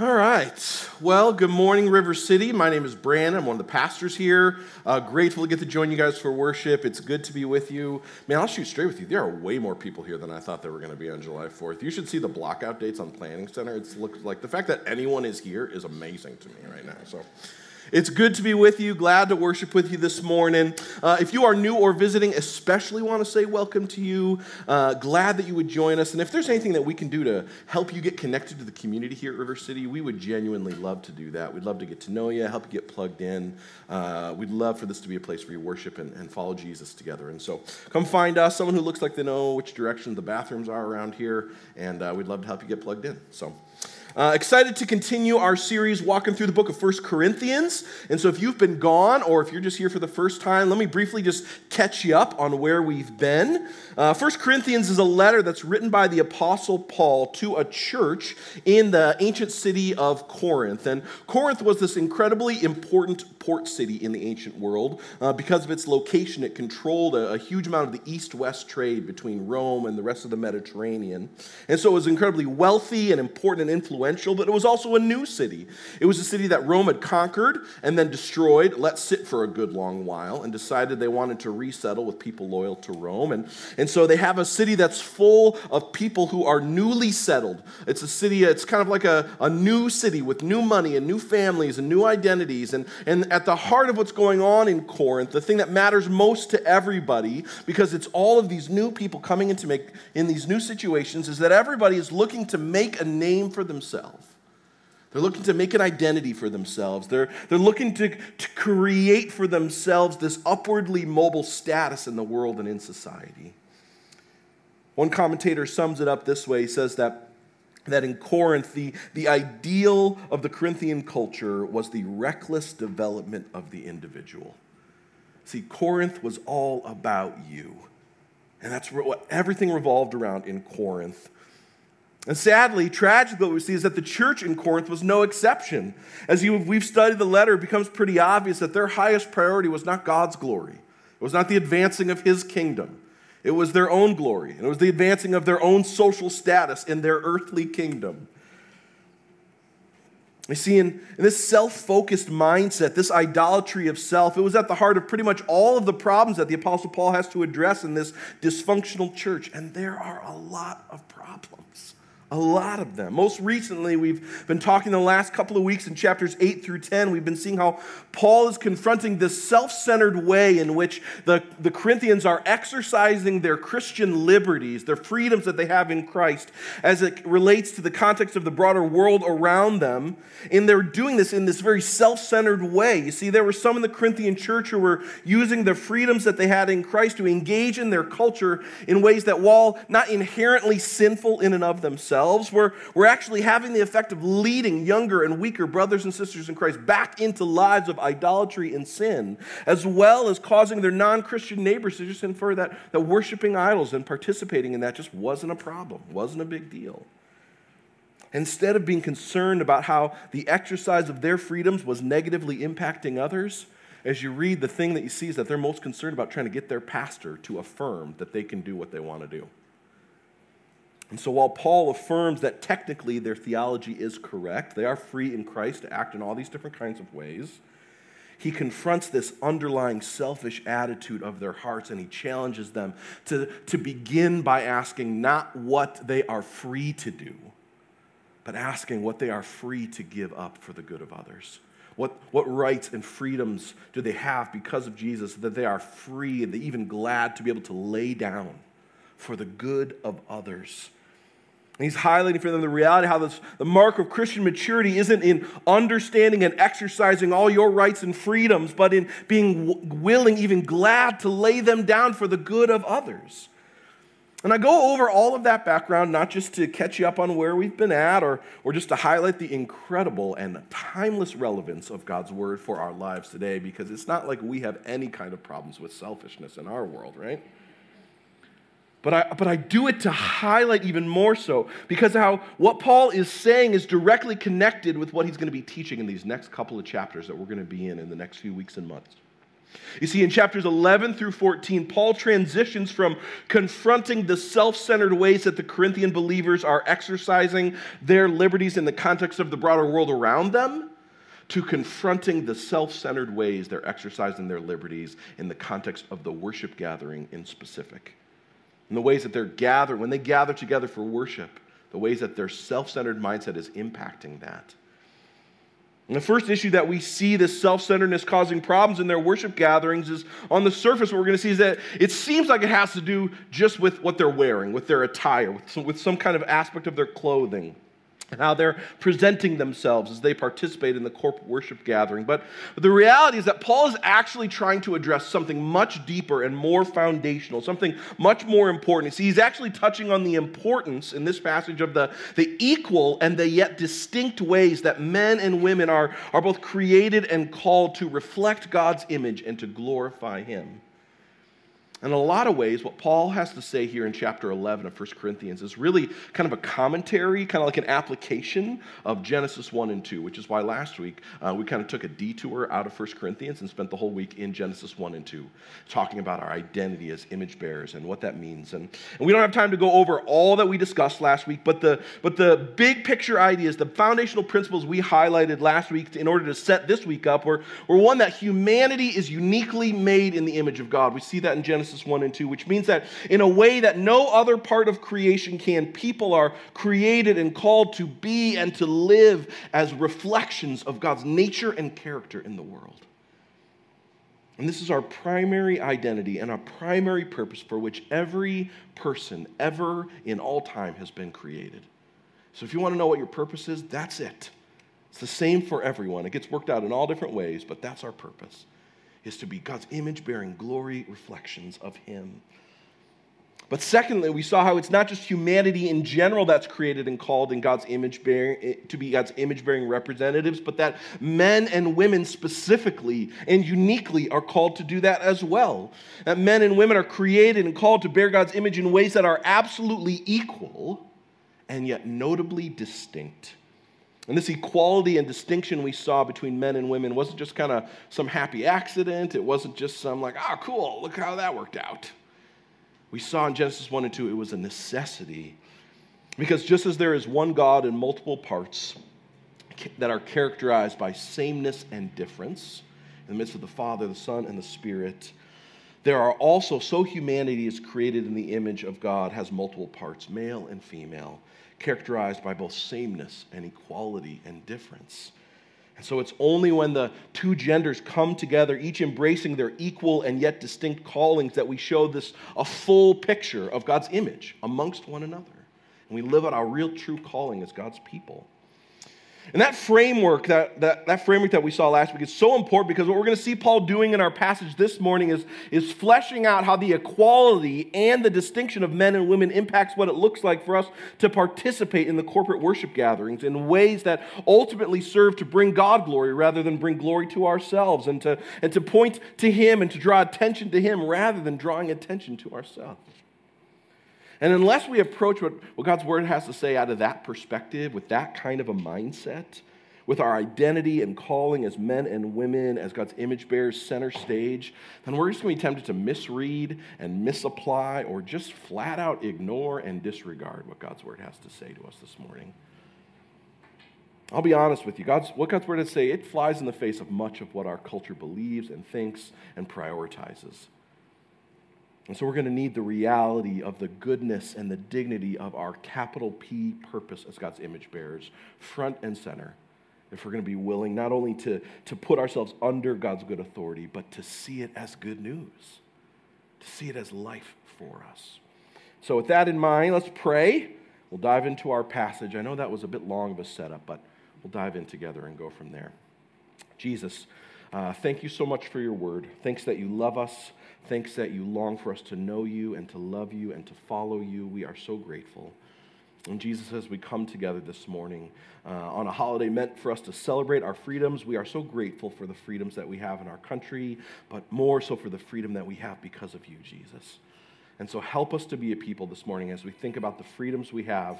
All right. Well, good morning, River City. My name is Brandon. I'm one of the pastors here. Uh, grateful to get to join you guys for worship. It's good to be with you. Man, I'll shoot straight with you. There are way more people here than I thought there were going to be on July 4th. You should see the blockout dates on Planning Center. It looks like the fact that anyone is here is amazing to me right now. So it's good to be with you. Glad to worship with you this morning. Uh, if you are new or visiting, especially want to say welcome to you. Uh, glad that you would join us. And if there's anything that we can do to help you get connected to the community here at River City, we would genuinely love to do that. We'd love to get to know you, help you get plugged in. Uh, we'd love for this to be a place where you worship and, and follow Jesus together. And so come find us, someone who looks like they know which direction the bathrooms are around here, and uh, we'd love to help you get plugged in. So. Uh, excited to continue our series walking through the book of First Corinthians. And so, if you've been gone or if you're just here for the first time, let me briefly just catch you up on where we've been. Uh, First Corinthians is a letter that's written by the Apostle Paul to a church in the ancient city of Corinth. And Corinth was this incredibly important port city in the ancient world. Uh, because of its location, it controlled a, a huge amount of the east west trade between Rome and the rest of the Mediterranean. And so, it was incredibly wealthy and important and influential influential, but it was also a new city. It was a city that Rome had conquered and then destroyed, let sit for a good long while, and decided they wanted to resettle with people loyal to Rome. And, and so they have a city that's full of people who are newly settled. It's a city, it's kind of like a, a new city with new money and new families and new identities. And, and at the heart of what's going on in Corinth, the thing that matters most to everybody, because it's all of these new people coming into make in these new situations, is that everybody is looking to make a name for themselves themselves. They're looking to make an identity for themselves. They're, they're looking to, to create for themselves this upwardly mobile status in the world and in society. One commentator sums it up this way he says that, that in Corinth, the, the ideal of the Corinthian culture was the reckless development of the individual. See, Corinth was all about you. And that's what everything revolved around in Corinth. And sadly, tragically, what we see is that the church in Corinth was no exception. As you, we've studied the letter, it becomes pretty obvious that their highest priority was not God's glory, it was not the advancing of his kingdom. It was their own glory, and it was the advancing of their own social status in their earthly kingdom. You see, in, in this self focused mindset, this idolatry of self, it was at the heart of pretty much all of the problems that the Apostle Paul has to address in this dysfunctional church. And there are a lot of problems. A lot of them. Most recently, we've been talking the last couple of weeks in chapters 8 through 10. We've been seeing how Paul is confronting this self centered way in which the, the Corinthians are exercising their Christian liberties, their freedoms that they have in Christ, as it relates to the context of the broader world around them. And they're doing this in this very self centered way. You see, there were some in the Corinthian church who were using the freedoms that they had in Christ to engage in their culture in ways that, while not inherently sinful in and of themselves, ourselves, we're, we're actually having the effect of leading younger and weaker brothers and sisters in Christ back into lives of idolatry and sin, as well as causing their non Christian neighbors to just infer that, that worshiping idols and participating in that just wasn't a problem, wasn't a big deal. Instead of being concerned about how the exercise of their freedoms was negatively impacting others, as you read, the thing that you see is that they're most concerned about trying to get their pastor to affirm that they can do what they want to do. And so while Paul affirms that technically their theology is correct, they are free in Christ to act in all these different kinds of ways, he confronts this underlying selfish attitude of their hearts and he challenges them to, to begin by asking not what they are free to do, but asking what they are free to give up for the good of others. What, what rights and freedoms do they have because of Jesus that they are free and even glad to be able to lay down for the good of others? He's highlighting for them the reality how this, the mark of Christian maturity isn't in understanding and exercising all your rights and freedoms, but in being w- willing, even glad to lay them down for the good of others. And I go over all of that background not just to catch you up on where we've been at or, or just to highlight the incredible and timeless relevance of God's word for our lives today, because it's not like we have any kind of problems with selfishness in our world, right? But I, but I do it to highlight even more so because how what Paul is saying is directly connected with what he's going to be teaching in these next couple of chapters that we're going to be in in the next few weeks and months. You see, in chapters 11 through 14, Paul transitions from confronting the self centered ways that the Corinthian believers are exercising their liberties in the context of the broader world around them to confronting the self centered ways they're exercising their liberties in the context of the worship gathering in specific. In the ways that they're gathered, when they gather together for worship, the ways that their self centered mindset is impacting that. And the first issue that we see this self centeredness causing problems in their worship gatherings is on the surface, what we're going to see is that it seems like it has to do just with what they're wearing, with their attire, with some, with some kind of aspect of their clothing and how they're presenting themselves as they participate in the corporate worship gathering. But the reality is that Paul is actually trying to address something much deeper and more foundational, something much more important. See, he's actually touching on the importance in this passage of the, the equal and the yet distinct ways that men and women are, are both created and called to reflect God's image and to glorify him. In a lot of ways, what Paul has to say here in chapter 11 of 1 Corinthians is really kind of a commentary, kind of like an application of Genesis 1 and 2, which is why last week uh, we kind of took a detour out of 1 Corinthians and spent the whole week in Genesis 1 and 2, talking about our identity as image bearers and what that means. And, and we don't have time to go over all that we discussed last week, but the, but the big picture ideas, the foundational principles we highlighted last week in order to set this week up were, were one that humanity is uniquely made in the image of God. We see that in Genesis Genesis 1 and 2, which means that in a way that no other part of creation can, people are created and called to be and to live as reflections of God's nature and character in the world. And this is our primary identity and our primary purpose for which every person ever in all time has been created. So if you want to know what your purpose is, that's it. It's the same for everyone. It gets worked out in all different ways, but that's our purpose is to be God's image bearing glory reflections of Him. But secondly, we saw how it's not just humanity in general that's created and called in God's image bearing eh, to be God's image bearing representatives, but that men and women specifically and uniquely are called to do that as well. That men and women are created and called to bear God's image in ways that are absolutely equal and yet notably distinct. And this equality and distinction we saw between men and women wasn't just kind of some happy accident. It wasn't just some like, oh, cool, look how that worked out. We saw in Genesis 1 and 2, it was a necessity. Because just as there is one God in multiple parts that are characterized by sameness and difference in the midst of the Father, the Son, and the Spirit, there are also, so humanity is created in the image of God, has multiple parts, male and female characterized by both sameness and equality and difference. And so it's only when the two genders come together, each embracing their equal and yet distinct callings, that we show this a full picture of God's image amongst one another. And we live out our real true calling as God's people. And that framework, that, that, that framework that we saw last week is so important because what we're going to see Paul doing in our passage this morning is, is fleshing out how the equality and the distinction of men and women impacts what it looks like for us to participate in the corporate worship gatherings in ways that ultimately serve to bring God glory rather than bring glory to ourselves and to, and to point to Him and to draw attention to Him rather than drawing attention to ourselves. And unless we approach what, what God's word has to say out of that perspective, with that kind of a mindset, with our identity and calling as men and women, as God's image bearers center stage, then we're just going to be tempted to misread and misapply or just flat out ignore and disregard what God's word has to say to us this morning. I'll be honest with you. God's, what God's word has to say, it flies in the face of much of what our culture believes and thinks and prioritizes. And so we're going to need the reality of the goodness and the dignity of our capital P purpose as God's image bearers, front and center, if we're going to be willing not only to, to put ourselves under God's good authority, but to see it as good news, to see it as life for us. So, with that in mind, let's pray. We'll dive into our passage. I know that was a bit long of a setup, but we'll dive in together and go from there. Jesus, uh, thank you so much for your word. Thanks that you love us. Thanks that you long for us to know you and to love you and to follow you. We are so grateful. And Jesus, as we come together this morning uh, on a holiday meant for us to celebrate our freedoms, we are so grateful for the freedoms that we have in our country, but more so for the freedom that we have because of you, Jesus. And so help us to be a people this morning as we think about the freedoms we have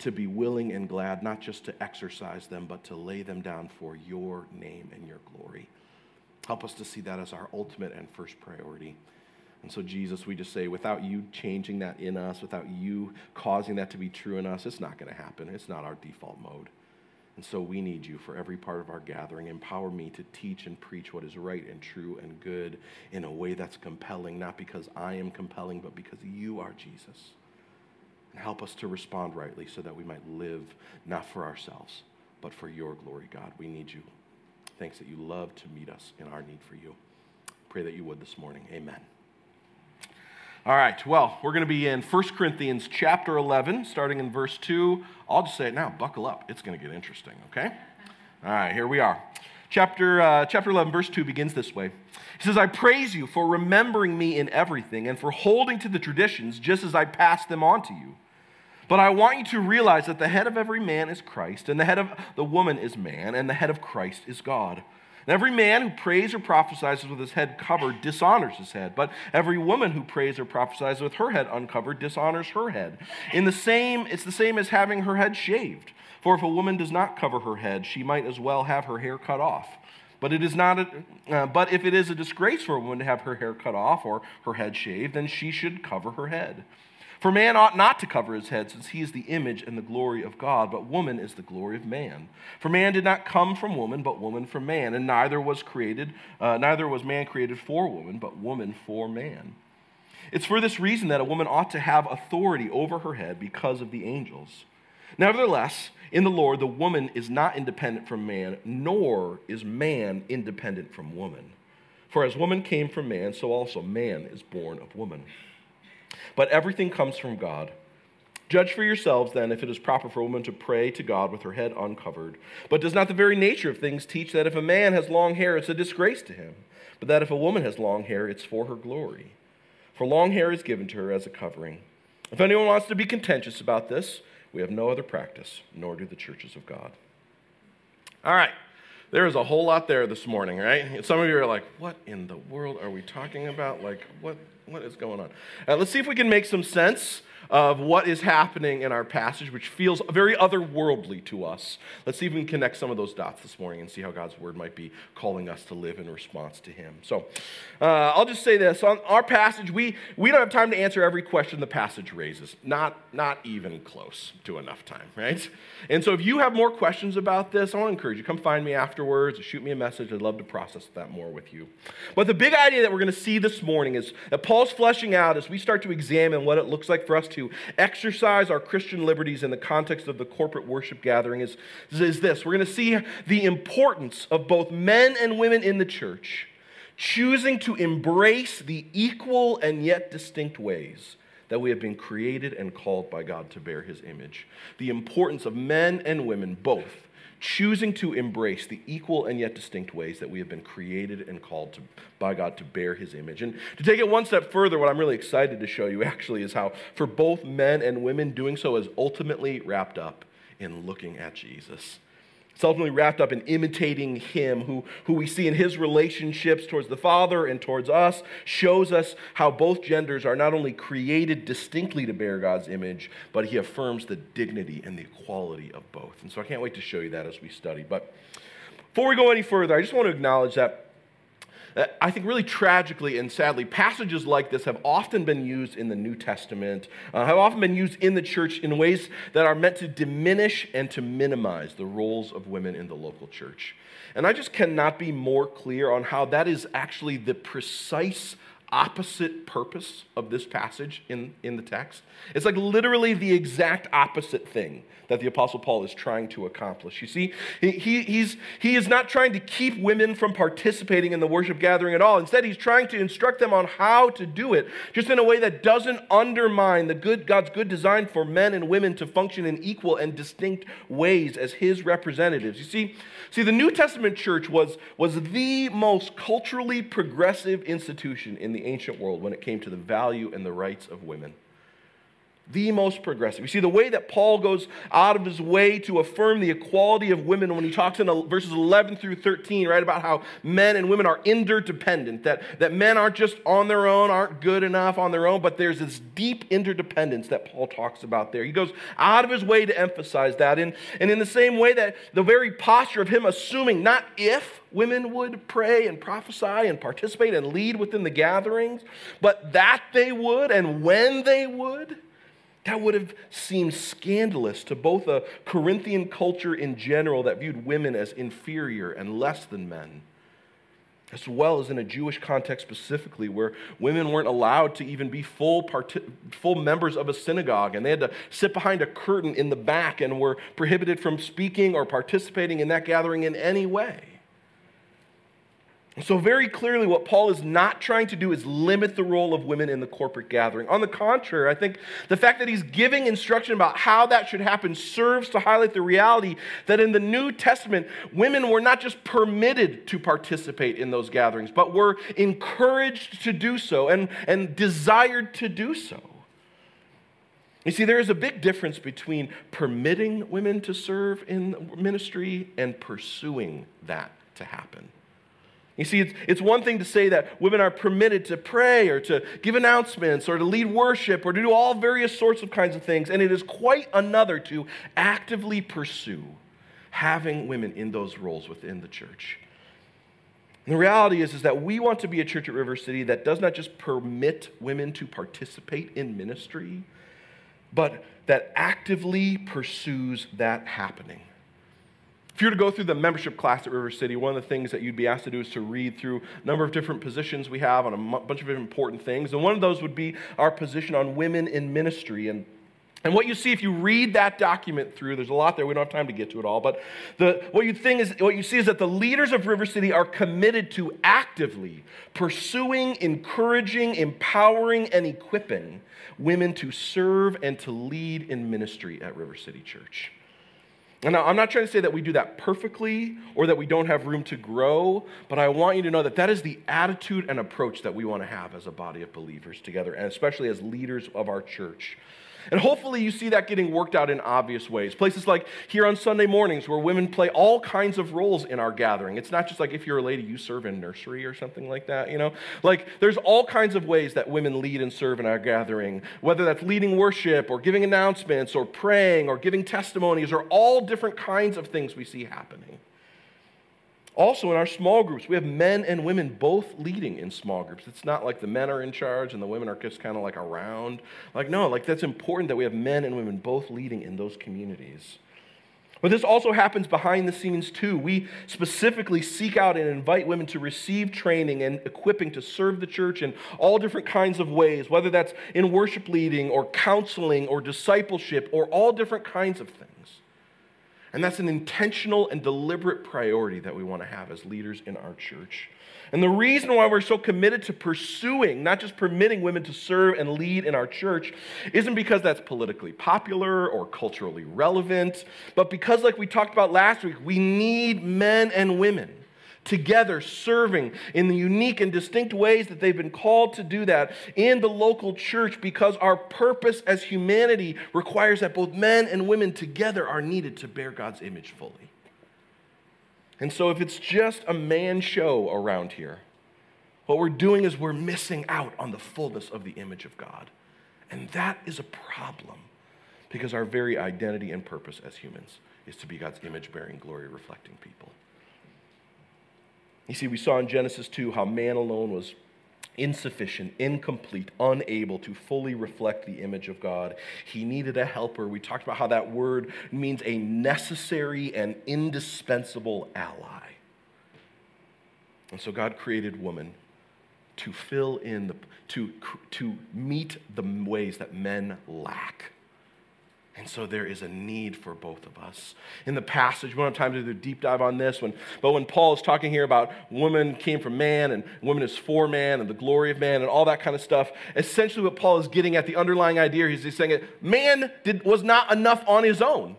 to be willing and glad, not just to exercise them, but to lay them down for your name and your glory. Help us to see that as our ultimate and first priority. And so, Jesus, we just say, without you changing that in us, without you causing that to be true in us, it's not going to happen. It's not our default mode. And so we need you for every part of our gathering. Empower me to teach and preach what is right and true and good in a way that's compelling, not because I am compelling, but because you are Jesus. And help us to respond rightly so that we might live not for ourselves, but for your glory, God. We need you. Thanks that you love to meet us in our need for you. Pray that you would this morning. Amen. All right, well, we're going to be in 1 Corinthians chapter 11, starting in verse 2. I'll just say it now buckle up. It's going to get interesting, okay? All right, here we are. Chapter, uh, chapter 11, verse 2 begins this way. He says, I praise you for remembering me in everything and for holding to the traditions just as I passed them on to you. But I want you to realize that the head of every man is Christ, and the head of the woman is man, and the head of Christ is God. And every man who prays or prophesies with his head covered dishonors his head, but every woman who prays or prophesies with her head uncovered dishonors her head. In the same, it's the same as having her head shaved. For if a woman does not cover her head, she might as well have her hair cut off. But it is not. A, uh, but if it is a disgrace for a woman to have her hair cut off or her head shaved, then she should cover her head. For man ought not to cover his head, since he is the image and the glory of God, but woman is the glory of man. For man did not come from woman, but woman from man, and neither was created, uh, neither was man created for woman, but woman for man. It's for this reason that a woman ought to have authority over her head because of the angels. Nevertheless, in the Lord, the woman is not independent from man, nor is man independent from woman. For as woman came from man, so also man is born of woman. But everything comes from God. Judge for yourselves then if it is proper for a woman to pray to God with her head uncovered. But does not the very nature of things teach that if a man has long hair, it's a disgrace to him, but that if a woman has long hair, it's for her glory? For long hair is given to her as a covering. If anyone wants to be contentious about this, we have no other practice, nor do the churches of God. All right. There is a whole lot there this morning, right? Some of you are like, what in the world are we talking about? Like, what what is going on? Uh, let's see if we can make some sense of what is happening in our passage, which feels very otherworldly to us. Let's see if we can connect some of those dots this morning and see how God's word might be calling us to live in response to Him. So uh, I'll just say this on our passage, we, we don't have time to answer every question the passage raises, not, not even close to enough time, right? And so if you have more questions about this, I want to encourage you, come find me afterwards, shoot me a message. I'd love to process that more with you. But the big idea that we're going to see this morning is that Paul's fleshing out as we start to examine what it looks like for us to exercise our Christian liberties in the context of the corporate worship gathering is, is this. We're going to see the importance of both men and women in the church choosing to embrace the equal and yet distinct ways that we have been created and called by God to bear his image. The importance of men and women both choosing to embrace the equal and yet distinct ways that we have been created and called to, by God to bear his image. And to take it one step further, what I'm really excited to show you actually is how, for both men and women, doing so is ultimately wrapped up in looking at Jesus. It's ultimately wrapped up in imitating him, who, who we see in his relationships towards the Father and towards us, shows us how both genders are not only created distinctly to bear God's image, but he affirms the dignity and the equality of both. And so I can't wait to show you that as we study. But before we go any further, I just want to acknowledge that I think really tragically and sadly, passages like this have often been used in the New Testament, uh, have often been used in the church in ways that are meant to diminish and to minimize the roles of women in the local church. And I just cannot be more clear on how that is actually the precise opposite purpose of this passage in, in the text. It's like literally the exact opposite thing that the Apostle Paul is trying to accomplish. You see, he, he's, he is not trying to keep women from participating in the worship gathering at all. Instead, he's trying to instruct them on how to do it, just in a way that doesn't undermine the good, God's good design for men and women to function in equal and distinct ways as his representatives. You see, see the New Testament church was, was the most culturally progressive institution in the ancient world when it came to the value and the rights of women. The most progressive. You see, the way that Paul goes out of his way to affirm the equality of women when he talks in verses 11 through 13, right, about how men and women are interdependent, that, that men aren't just on their own, aren't good enough on their own, but there's this deep interdependence that Paul talks about there. He goes out of his way to emphasize that. And, and in the same way that the very posture of him assuming not if women would pray and prophesy and participate and lead within the gatherings, but that they would and when they would that would have seemed scandalous to both a Corinthian culture in general that viewed women as inferior and less than men, as well as in a Jewish context specifically, where women weren't allowed to even be full, part- full members of a synagogue, and they had to sit behind a curtain in the back and were prohibited from speaking or participating in that gathering in any way. So, very clearly, what Paul is not trying to do is limit the role of women in the corporate gathering. On the contrary, I think the fact that he's giving instruction about how that should happen serves to highlight the reality that in the New Testament, women were not just permitted to participate in those gatherings, but were encouraged to do so and, and desired to do so. You see, there is a big difference between permitting women to serve in ministry and pursuing that to happen. You see, it's, it's one thing to say that women are permitted to pray or to give announcements or to lead worship or to do all various sorts of kinds of things. And it is quite another to actively pursue having women in those roles within the church. And the reality is, is that we want to be a church at River City that does not just permit women to participate in ministry, but that actively pursues that happening. If you were to go through the membership class at River City, one of the things that you'd be asked to do is to read through a number of different positions we have on a bunch of important things. And one of those would be our position on women in ministry. And and what you see if you read that document through, there's a lot there. We don't have time to get to it all. But the, what, you think is, what you see is that the leaders of River City are committed to actively pursuing, encouraging, empowering, and equipping women to serve and to lead in ministry at River City Church. Now, I'm not trying to say that we do that perfectly or that we don't have room to grow, but I want you to know that that is the attitude and approach that we want to have as a body of believers together, and especially as leaders of our church. And hopefully, you see that getting worked out in obvious ways. Places like here on Sunday mornings, where women play all kinds of roles in our gathering. It's not just like if you're a lady, you serve in nursery or something like that, you know? Like, there's all kinds of ways that women lead and serve in our gathering, whether that's leading worship or giving announcements or praying or giving testimonies or all different kinds of things we see happening. Also, in our small groups, we have men and women both leading in small groups. It's not like the men are in charge and the women are just kind of like around. Like, no, like that's important that we have men and women both leading in those communities. But this also happens behind the scenes too. We specifically seek out and invite women to receive training and equipping to serve the church in all different kinds of ways, whether that's in worship leading or counseling or discipleship or all different kinds of things. And that's an intentional and deliberate priority that we want to have as leaders in our church. And the reason why we're so committed to pursuing, not just permitting women to serve and lead in our church, isn't because that's politically popular or culturally relevant, but because, like we talked about last week, we need men and women together, serving in the unique and distinct ways that they've been called to do that in the local church because our purpose as humanity requires that both men and women together are needed to bear God's image fully. And so, if it's just a man show around here, what we're doing is we're missing out on the fullness of the image of God. And that is a problem because our very identity and purpose as humans is to be God's image bearing, glory reflecting people. You see, we saw in Genesis 2 how man alone was insufficient, incomplete, unable to fully reflect the image of God. He needed a helper. We talked about how that word means a necessary and indispensable ally. And so God created woman to fill in the to to meet the ways that men lack. And so there is a need for both of us. In the passage, we don't have time to do a deep dive on this one, but when Paul is talking here about woman came from man and woman is for man and the glory of man and all that kind of stuff, essentially what Paul is getting at the underlying idea is he's saying that man did, was not enough on his own.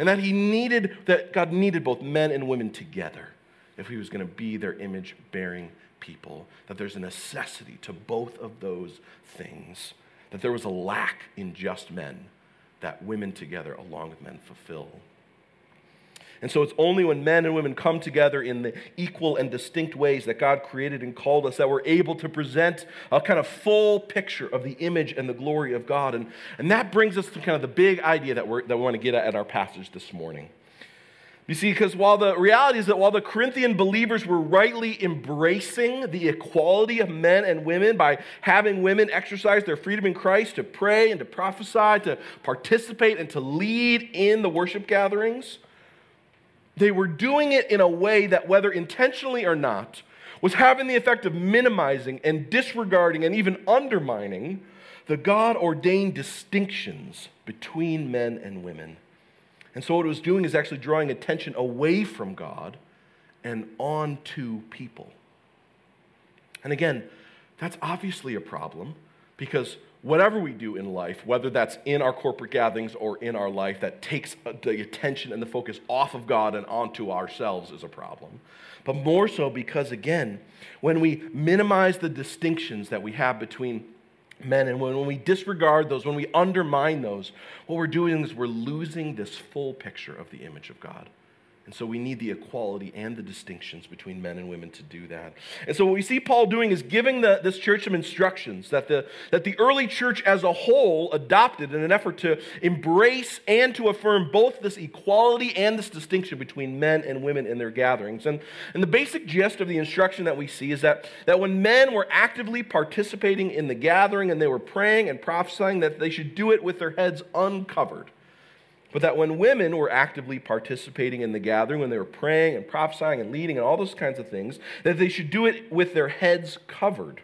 And that he needed, that God needed both men and women together if he was going to be their image bearing people. That there's a necessity to both of those things. that there was a lack in just men that women together, along with men, fulfill. And so it's only when men and women come together in the equal and distinct ways that God created and called us that we're able to present a kind of full picture of the image and the glory of God. And, and that brings us to kind of the big idea that, we're, that we want to get at at our passage this morning. You see, because while the reality is that while the Corinthian believers were rightly embracing the equality of men and women by having women exercise their freedom in Christ to pray and to prophesy, to participate and to lead in the worship gatherings, they were doing it in a way that, whether intentionally or not, was having the effect of minimizing and disregarding and even undermining the God ordained distinctions between men and women. And so, what it was doing is actually drawing attention away from God and onto people. And again, that's obviously a problem because whatever we do in life, whether that's in our corporate gatherings or in our life, that takes uh, the attention and the focus off of God and onto ourselves is a problem. But more so because, again, when we minimize the distinctions that we have between men. And when we disregard those, when we undermine those, what we're doing is we're losing this full picture of the image of God. And so we need the equality and the distinctions between men and women to do that. And so what we see Paul doing is giving the, this church some instructions that the, that the early church as a whole adopted in an effort to embrace and to affirm both this equality and this distinction between men and women in their gatherings. And, and the basic gist of the instruction that we see is that, that when men were actively participating in the gathering and they were praying and prophesying, that they should do it with their heads uncovered but that when women were actively participating in the gathering, when they were praying and prophesying and leading and all those kinds of things, that they should do it with their heads covered.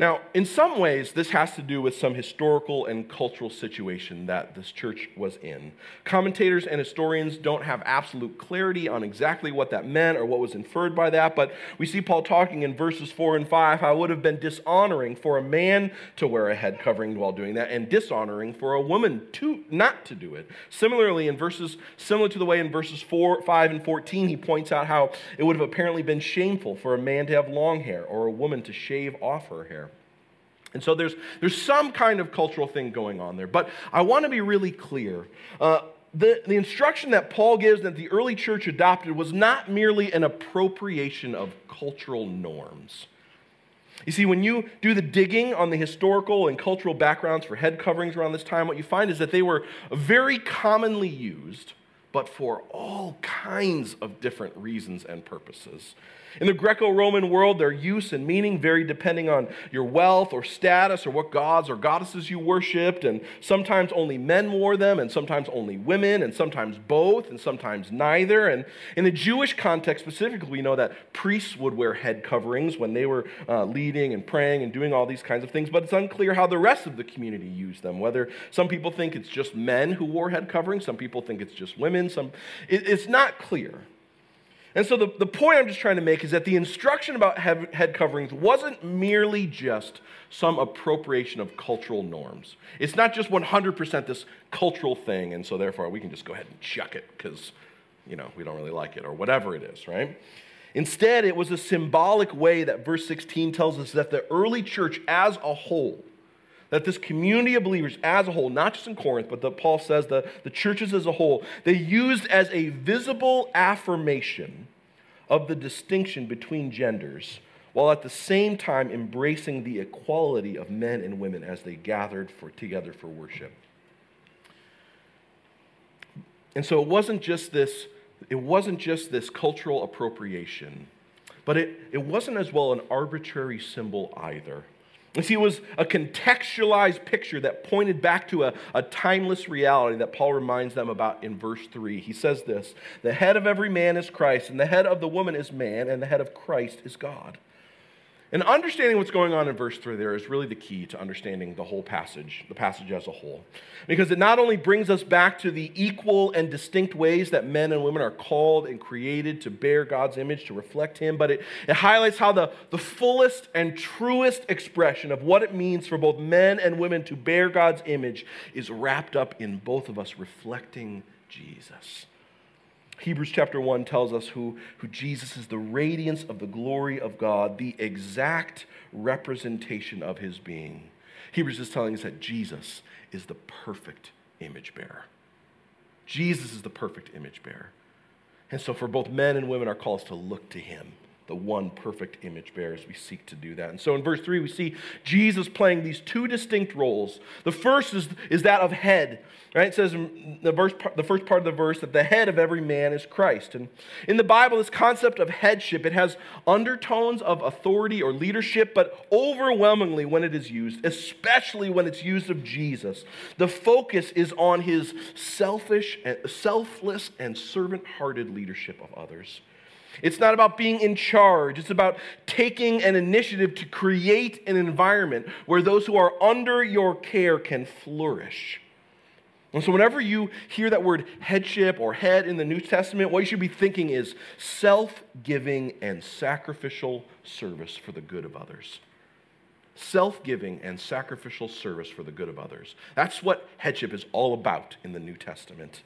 Now, in some ways, this has to do with some historical and cultural situation that this church was in. Commentators and historians don't have absolute clarity on exactly what that meant or what was inferred by that, but we see Paul talking in verses 4 and 5 how it would have been dishonoring for a man to wear a head covering while doing that, and dishonoring for a woman to not to do it. Similarly, in verses similar to the way in verses 4, 5, and 14, he points out how it would have apparently been shameful for a man to have long hair or a woman to shave off her hair. And so there's, there's some kind of cultural thing going on there. But I want to be really clear. Uh, the, the instruction that Paul gives that the early church adopted was not merely an appropriation of cultural norms. You see, when you do the digging on the historical and cultural backgrounds for head coverings around this time, what you find is that they were very commonly used, but for all kinds of different reasons and purposes. In the Greco Roman world, their use and meaning varied depending on your wealth or status or what gods or goddesses you worshiped. And sometimes only men wore them, and sometimes only women, and sometimes both, and sometimes neither. And in the Jewish context specifically, we know that priests would wear head coverings when they were uh, leading and praying and doing all these kinds of things. But it's unclear how the rest of the community used them. Whether some people think it's just men who wore head coverings, some people think it's just women. Some, it, it's not clear. And so, the, the point I'm just trying to make is that the instruction about head coverings wasn't merely just some appropriation of cultural norms. It's not just 100% this cultural thing, and so therefore we can just go ahead and chuck it because, you know, we don't really like it or whatever it is, right? Instead, it was a symbolic way that verse 16 tells us that the early church as a whole that this community of believers as a whole, not just in Corinth, but that Paul says the, the churches as a whole, they used as a visible affirmation of the distinction between genders, while at the same time embracing the equality of men and women as they gathered for, together for worship. And so it wasn't just this, it wasn't just this cultural appropriation, but it, it wasn't as well an arbitrary symbol either. See, it was a contextualized picture that pointed back to a, a timeless reality that Paul reminds them about in verse 3. He says this The head of every man is Christ, and the head of the woman is man, and the head of Christ is God. And understanding what's going on in verse 3 there is really the key to understanding the whole passage, the passage as a whole. Because it not only brings us back to the equal and distinct ways that men and women are called and created to bear God's image, to reflect Him, but it, it highlights how the, the fullest and truest expression of what it means for both men and women to bear God's image is wrapped up in both of us reflecting Jesus. Hebrews chapter 1 tells us who, who Jesus is the radiance of the glory of God, the exact representation of his being. Hebrews is telling us that Jesus is the perfect image bearer. Jesus is the perfect image bearer. And so, for both men and women, our call is to look to him the one perfect image bearer as we seek to do that. And so in verse 3, we see Jesus playing these two distinct roles. The first is, is that of head. Right? It says the, verse, the first part of the verse that the head of every man is Christ. And in the Bible, this concept of headship, it has undertones of authority or leadership, but overwhelmingly when it is used, especially when it's used of Jesus, the focus is on his selfish, and selfless, and servant-hearted leadership of others. It's not about being in charge. It's about taking an initiative to create an environment where those who are under your care can flourish. And so, whenever you hear that word headship or head in the New Testament, what you should be thinking is self giving and sacrificial service for the good of others. Self giving and sacrificial service for the good of others. That's what headship is all about in the New Testament.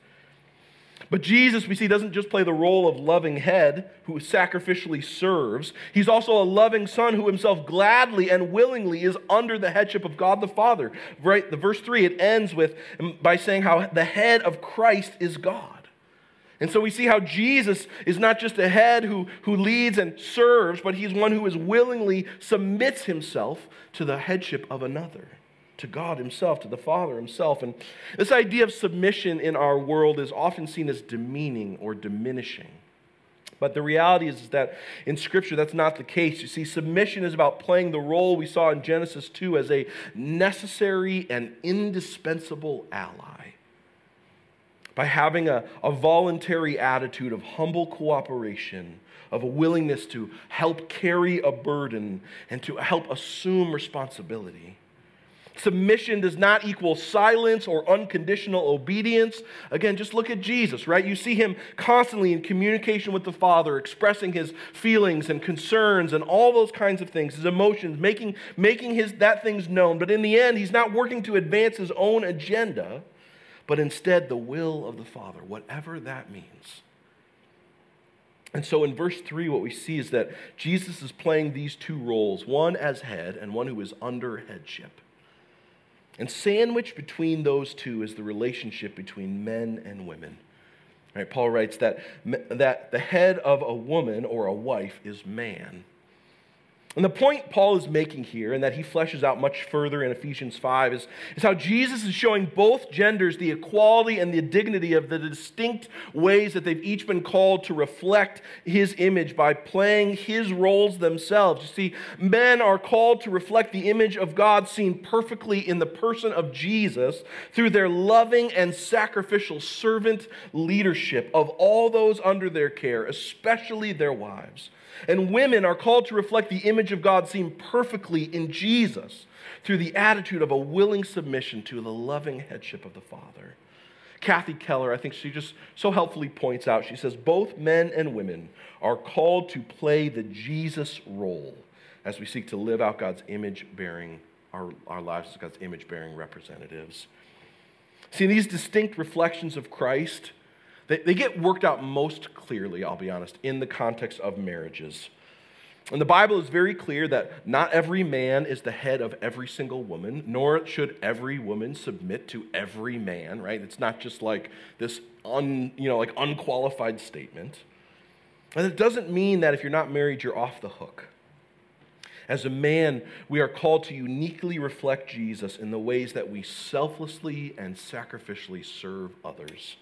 But Jesus, we see, doesn't just play the role of loving head who sacrificially serves. He's also a loving son who himself gladly and willingly is under the headship of God the Father. Right, the verse 3, it ends with um, by saying how the head of Christ is God. And so we see how Jesus is not just a head who, who leads and serves, but he's one who is willingly submits himself to the headship of another to God Himself, to the Father Himself. And this idea of submission in our world is often seen as demeaning or diminishing. But the reality is that in Scripture, that's not the case. You see, submission is about playing the role we saw in Genesis 2 as a necessary and indispensable ally. By having a, a voluntary attitude of humble cooperation, of a willingness to help carry a burden and to help assume responsibility. Submission does not equal silence or unconditional obedience. Again, just look at Jesus, right? You see him constantly in communication with the Father, expressing his feelings and concerns and all those kinds of things, his emotions, making, making his, that things known. But in the end, he's not working to advance his own agenda, but instead the will of the Father, whatever that means. And so in verse 3, what we see is that Jesus is playing these two roles one as head and one who is under headship. And sandwiched between those two is the relationship between men and women. Right, Paul writes that, that the head of a woman or a wife is man. And the point Paul is making here, and that he fleshes out much further in Ephesians 5, is, is how Jesus is showing both genders the equality and the dignity of the distinct ways that they've each been called to reflect his image by playing his roles themselves. You see, men are called to reflect the image of God seen perfectly in the person of Jesus through their loving and sacrificial servant leadership of all those under their care, especially their wives. And women are called to reflect the image of God seen perfectly in Jesus through the attitude of a willing submission to the loving headship of the Father. Kathy Keller, I think she just so helpfully points out, she says, both men and women are called to play the Jesus role as we seek to live out God's image bearing, our, our lives as God's image bearing representatives. See, these distinct reflections of Christ they, they get worked out most clearly, I'll be honest, in the context of marriages. And the Bible is very clear that not every man is the head of every single woman, nor should every woman submit to every man, right? It's not just like this un, you know, like unqualified statement. And it doesn't mean that if you're not married, you're off the hook. As a man, we are called to uniquely reflect Jesus in the ways that we selflessly and sacrificially serve others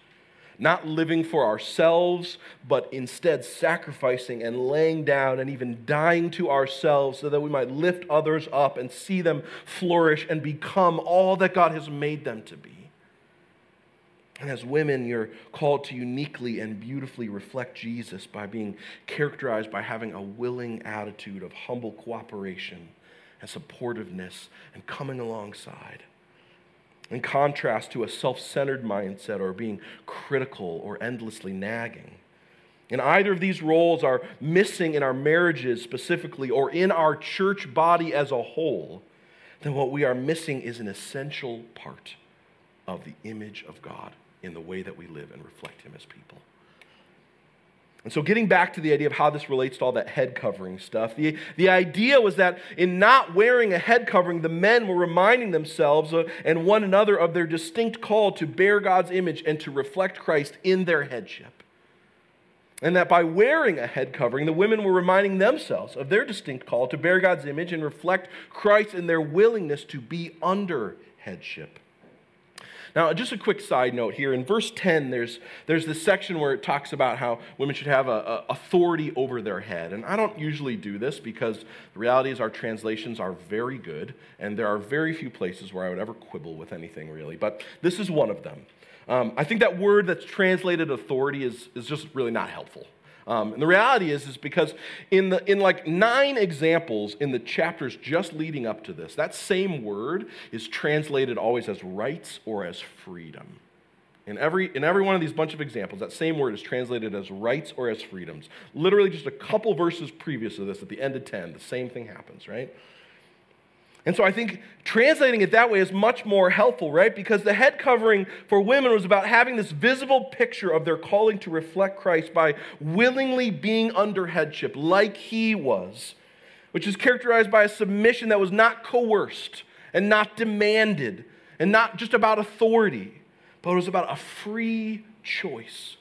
not living for ourselves, but instead sacrificing and laying down and even dying to ourselves so that we might lift others up and see them flourish and become all that God has made them to be. And as women, you're called to uniquely and beautifully reflect Jesus by being characterized by having a willing attitude of humble cooperation and supportiveness and coming alongside in contrast to a self centered mindset or being critical or endlessly nagging. And either of these roles are missing in our marriages specifically or in our church body as a whole, then what we are missing is an essential part of the image of God in the way that we live and reflect Him as people. And so, getting back to the idea of how this relates to all that head covering stuff, the, the idea was that in not wearing a head covering, the men were reminding themselves and one another of their distinct call to bear God's image and to reflect Christ in their headship. And that by wearing a head covering, the women were reminding themselves of their distinct call to bear God's image and reflect Christ in their willingness to be under headship. Now, just a quick side note here. In verse 10, there's, there's this section where it talks about how women should have a, a authority over their head. And I don't usually do this because the reality is our translations are very good, and there are very few places where I would ever quibble with anything really. But this is one of them. Um, I think that word that's translated authority is, is just really not helpful. Um, and the reality is, is because in, the, in like nine examples in the chapters just leading up to this, that same word is translated always as rights or as freedom. In every, in every one of these bunch of examples, that same word is translated as rights or as freedoms. Literally, just a couple verses previous to this, at the end of 10, the same thing happens, right? And so I think translating it that way is much more helpful, right? Because the head covering for women was about having this visible picture of their calling to reflect Christ by willingly being under headship, like he was, which is characterized by a submission that was not coerced and not demanded and not just about authority, but it was about a free choice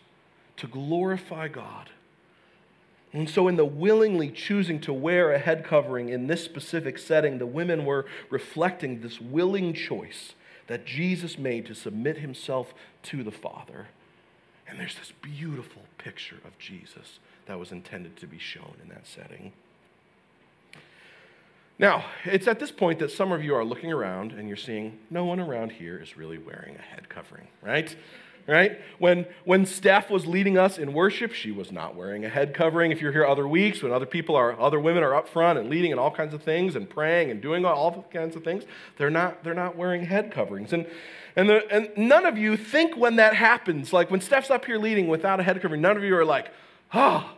to glorify God. And so, in the willingly choosing to wear a head covering in this specific setting, the women were reflecting this willing choice that Jesus made to submit himself to the Father. And there's this beautiful picture of Jesus that was intended to be shown in that setting. Now, it's at this point that some of you are looking around and you're seeing no one around here is really wearing a head covering, right? Right? When, when Steph was leading us in worship, she was not wearing a head covering. If you're here other weeks, when other people are, other women are up front and leading and all kinds of things and praying and doing all kinds of things, they're not, they're not wearing head coverings. And, and, the, and none of you think when that happens, like when Steph's up here leading without a head covering, none of you are like, oh,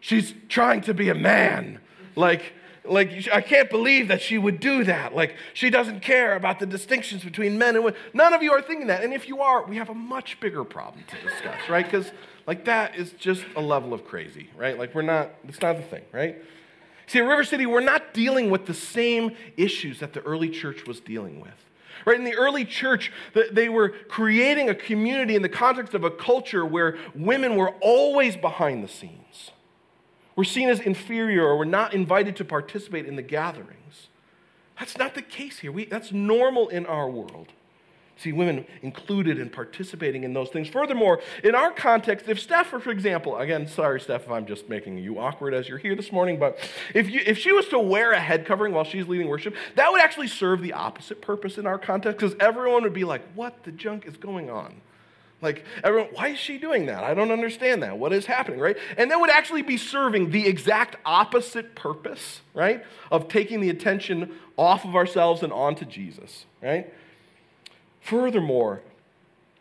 she's trying to be a man. Like, like, I can't believe that she would do that. Like, she doesn't care about the distinctions between men and women. None of you are thinking that. And if you are, we have a much bigger problem to discuss, right? Because, like, that is just a level of crazy, right? Like, we're not, it's not the thing, right? See, at River City, we're not dealing with the same issues that the early church was dealing with. Right? In the early church, they were creating a community in the context of a culture where women were always behind the scenes. We're seen as inferior or we're not invited to participate in the gatherings. That's not the case here. We, that's normal in our world. See women included in participating in those things. Furthermore, in our context, if Steph, for example, again, sorry, Steph, if I'm just making you awkward as you're here this morning, but if, you, if she was to wear a head covering while she's leading worship, that would actually serve the opposite purpose in our context because everyone would be like, what the junk is going on? Like, everyone, why is she doing that? I don't understand that. What is happening, right? And that would actually be serving the exact opposite purpose, right? Of taking the attention off of ourselves and onto Jesus, right? Furthermore,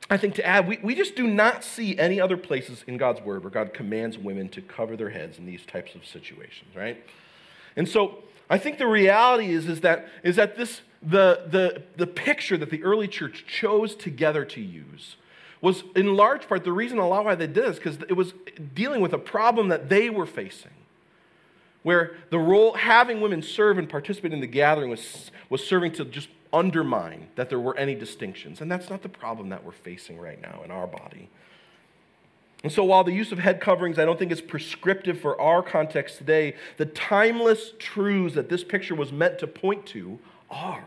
I think to add, we, we just do not see any other places in God's word where God commands women to cover their heads in these types of situations, right? And so I think the reality is, is that, is that this, the, the, the picture that the early church chose together to use was in large part the reason a lot why they did this because it was dealing with a problem that they were facing where the role having women serve and participate in the gathering was, was serving to just undermine that there were any distinctions. And that's not the problem that we're facing right now in our body. And so while the use of head coverings i don't think is prescriptive for our context today the timeless truths that this picture was meant to point to are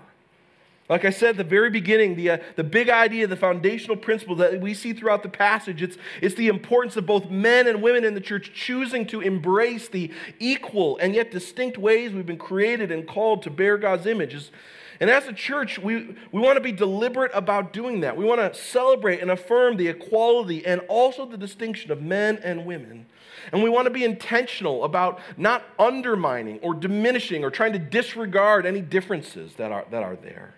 like I said at the very beginning, the, uh, the big idea, the foundational principle that we see throughout the passage, it's, it's the importance of both men and women in the church choosing to embrace the equal and yet distinct ways we've been created and called to bear God's images. And as a church, we, we want to be deliberate about doing that. We want to celebrate and affirm the equality and also the distinction of men and women. And we want to be intentional about not undermining or diminishing or trying to disregard any differences that are, that are there.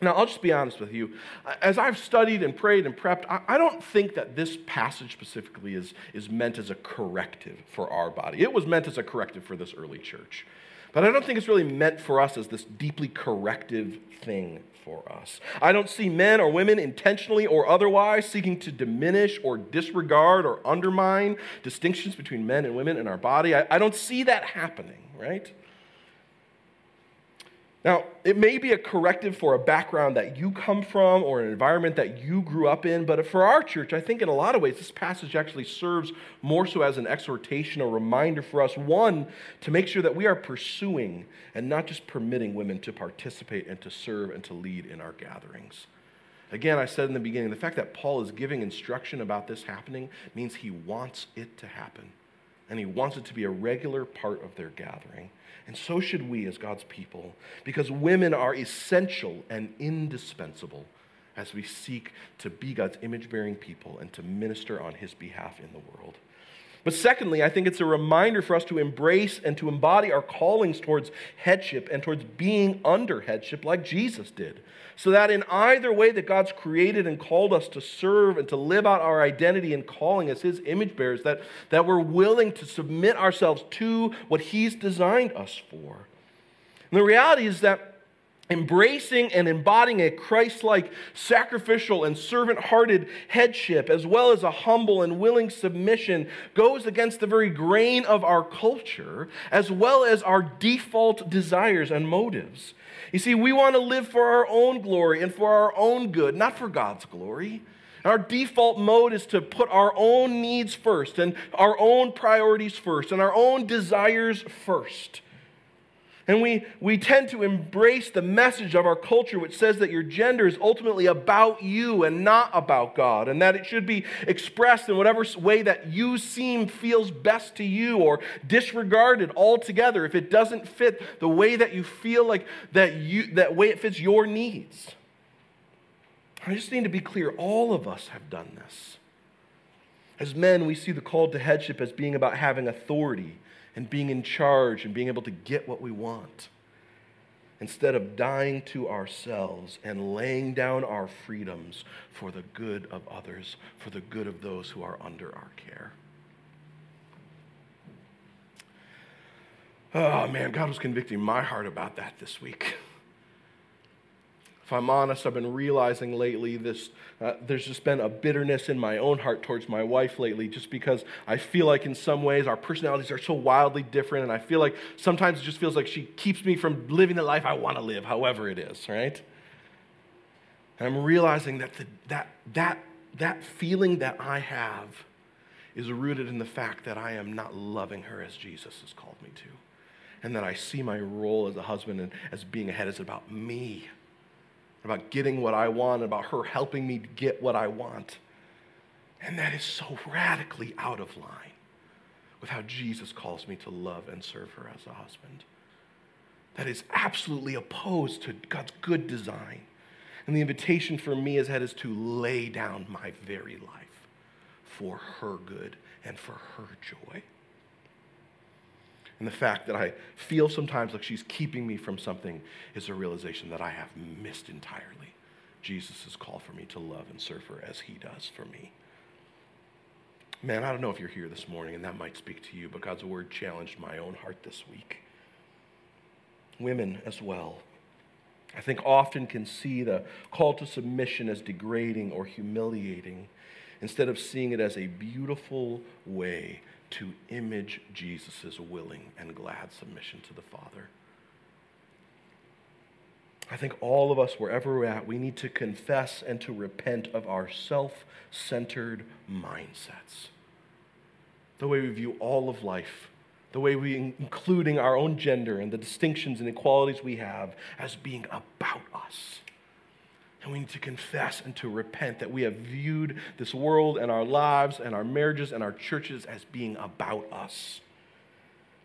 Now, I'll just be honest with you. As I've studied and prayed and prepped, I don't think that this passage specifically is, is meant as a corrective for our body. It was meant as a corrective for this early church. But I don't think it's really meant for us as this deeply corrective thing for us. I don't see men or women intentionally or otherwise seeking to diminish or disregard or undermine distinctions between men and women in our body. I, I don't see that happening, right? Now, it may be a corrective for a background that you come from or an environment that you grew up in, but for our church, I think in a lot of ways, this passage actually serves more so as an exhortation, a reminder for us, one, to make sure that we are pursuing and not just permitting women to participate and to serve and to lead in our gatherings. Again, I said in the beginning, the fact that Paul is giving instruction about this happening means he wants it to happen, and he wants it to be a regular part of their gathering. And so should we as God's people, because women are essential and indispensable as we seek to be God's image bearing people and to minister on his behalf in the world. But secondly, I think it's a reminder for us to embrace and to embody our callings towards headship and towards being under headship like Jesus did. So that in either way that God's created and called us to serve and to live out our identity and calling as His image bearers, that, that we're willing to submit ourselves to what He's designed us for. And the reality is that embracing and embodying a Christ like, sacrificial, and servant hearted headship, as well as a humble and willing submission, goes against the very grain of our culture, as well as our default desires and motives. You see, we want to live for our own glory and for our own good, not for God's glory. Our default mode is to put our own needs first and our own priorities first and our own desires first. And we, we tend to embrace the message of our culture, which says that your gender is ultimately about you and not about God, and that it should be expressed in whatever way that you seem feels best to you or disregarded altogether if it doesn't fit the way that you feel like that you that way it fits your needs. I just need to be clear all of us have done this. As men, we see the call to headship as being about having authority and being in charge and being able to get what we want instead of dying to ourselves and laying down our freedoms for the good of others, for the good of those who are under our care. Oh man, God was convicting my heart about that this week. If I'm honest, I've been realizing lately this, uh, there's just been a bitterness in my own heart towards my wife lately, just because I feel like in some ways our personalities are so wildly different, and I feel like sometimes it just feels like she keeps me from living the life I want to live, however it is, right? And I'm realizing that the, that, that, that feeling that I have is rooted in the fact that I am not loving her as Jesus has called me to. And that I see my role as a husband and as being a head is about me about getting what I want, about her helping me get what I want. And that is so radically out of line with how Jesus calls me to love and serve her as a husband. That is absolutely opposed to God's good design. And the invitation for me as head is to lay down my very life for her good and for her joy. And the fact that I feel sometimes like she's keeping me from something is a realization that I have missed entirely Jesus' call for me to love and serve her as he does for me. Man, I don't know if you're here this morning and that might speak to you, but God's word challenged my own heart this week. Women as well. I think often can see the call to submission as degrading or humiliating instead of seeing it as a beautiful way to image Jesus' willing and glad submission to the Father. I think all of us, wherever we're at, we need to confess and to repent of our self centered mindsets. The way we view all of life, the way we, including our own gender and the distinctions and equalities we have, as being about us. And we need to confess and to repent that we have viewed this world and our lives and our marriages and our churches as being about us.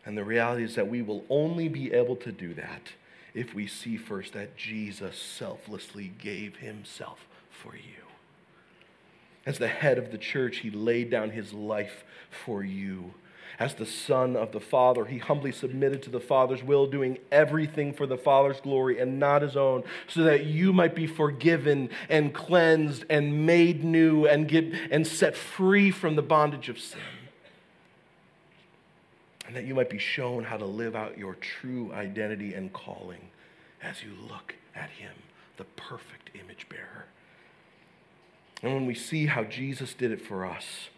And the reality is that we will only be able to do that if we see first that Jesus selflessly gave himself for you. As the head of the church, he laid down his life for you as the Son of the Father, he humbly submitted to the Father's will, doing everything for the Father's glory and not his own, so that you might be forgiven and cleansed and made new and, get, and set free from the bondage of sin. and that you might be shown how to live out your true identity and calling as you look at him, the perfect image bearer. And when we see how Jesus did it for us,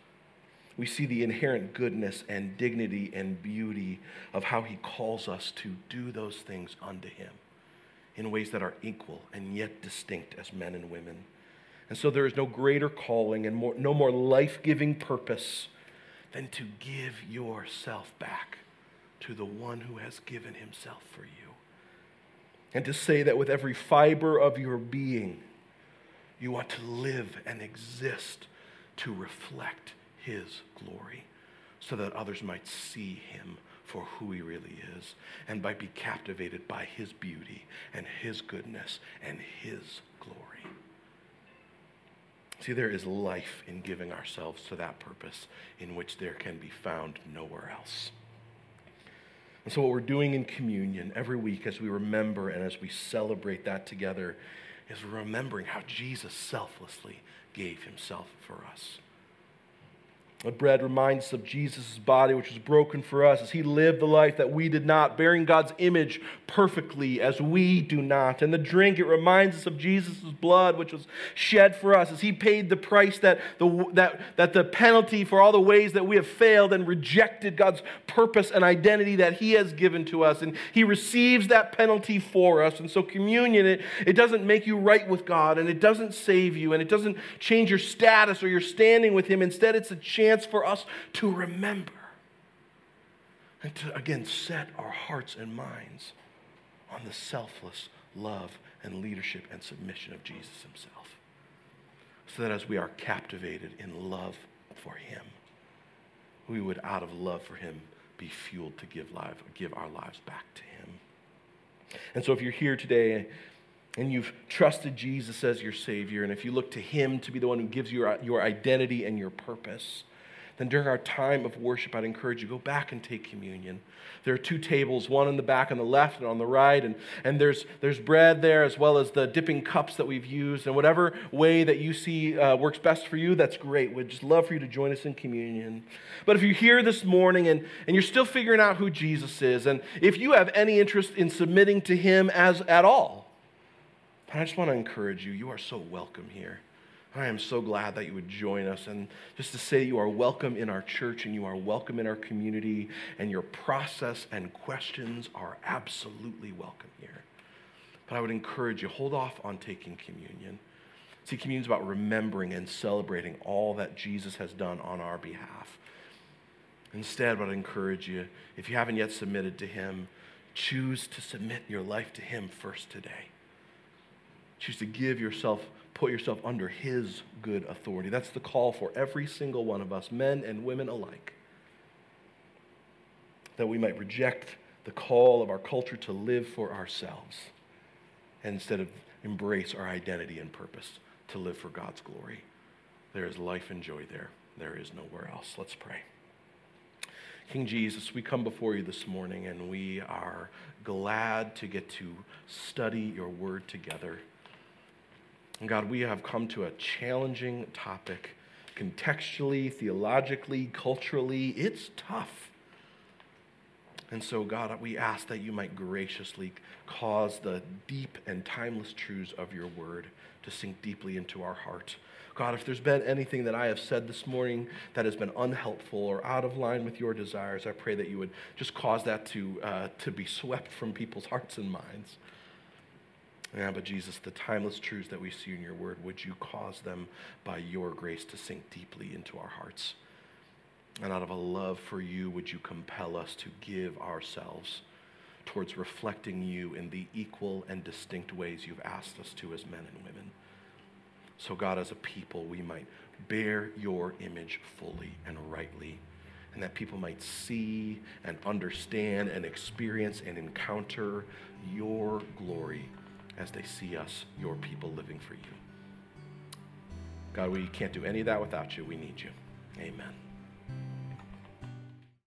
we see the inherent goodness and dignity and beauty of how he calls us to do those things unto him in ways that are equal and yet distinct as men and women. And so there is no greater calling and more, no more life giving purpose than to give yourself back to the one who has given himself for you. And to say that with every fiber of your being, you want to live and exist to reflect his glory so that others might see him for who he really is and might be captivated by his beauty and his goodness and his glory. See, there is life in giving ourselves to that purpose in which there can be found nowhere else. And so, what we're doing in communion every week as we remember and as we celebrate that together is remembering how Jesus selflessly gave himself for us. The bread reminds us of Jesus' body, which was broken for us, as he lived the life that we did not, bearing God's image perfectly as we do not. And the drink, it reminds us of Jesus' blood, which was shed for us, as he paid the price that the, that, that the penalty for all the ways that we have failed and rejected God's purpose and identity that he has given to us. And he receives that penalty for us. And so, communion, it, it doesn't make you right with God, and it doesn't save you, and it doesn't change your status or your standing with him. Instead, it's a chance chance for us to remember and to again set our hearts and minds on the selfless love and leadership and submission of Jesus himself. So that as we are captivated in love for him, we would, out of love for him, be fueled to give, life, give our lives back to him. And so if you're here today and you've trusted Jesus as your Savior, and if you look to Him to be the one who gives you your, your identity and your purpose, then during our time of worship, I'd encourage you go back and take communion. There are two tables, one in the back on the left and on the right, and, and there's, there's bread there as well as the dipping cups that we've used. And whatever way that you see uh, works best for you, that's great. We'd just love for you to join us in communion. But if you're here this morning and, and you're still figuring out who Jesus is, and if you have any interest in submitting to him as at all, I just want to encourage you, you are so welcome here. I am so glad that you would join us. And just to say you are welcome in our church and you are welcome in our community, and your process and questions are absolutely welcome here. But I would encourage you, hold off on taking communion. See, communion is about remembering and celebrating all that Jesus has done on our behalf. Instead, what I encourage you, if you haven't yet submitted to Him, choose to submit your life to Him first today. Choose to give yourself put yourself under His good authority. That's the call for every single one of us, men and women alike. That we might reject the call of our culture to live for ourselves instead of embrace our identity and purpose to live for God's glory. There is life and joy there. There is nowhere else. Let's pray. King Jesus, we come before you this morning and we are glad to get to study your word together. And God, we have come to a challenging topic contextually, theologically, culturally. It's tough. And so, God, we ask that you might graciously cause the deep and timeless truths of your word to sink deeply into our heart. God, if there's been anything that I have said this morning that has been unhelpful or out of line with your desires, I pray that you would just cause that to, uh, to be swept from people's hearts and minds. Yeah, but Jesus, the timeless truths that we see in your word, would you cause them by your grace to sink deeply into our hearts? And out of a love for you, would you compel us to give ourselves towards reflecting you in the equal and distinct ways you've asked us to as men and women? So, God, as a people, we might bear your image fully and rightly, and that people might see and understand and experience and encounter your glory as they see us, your people, living for you. God, we can't do any of that without you. We need you. Amen.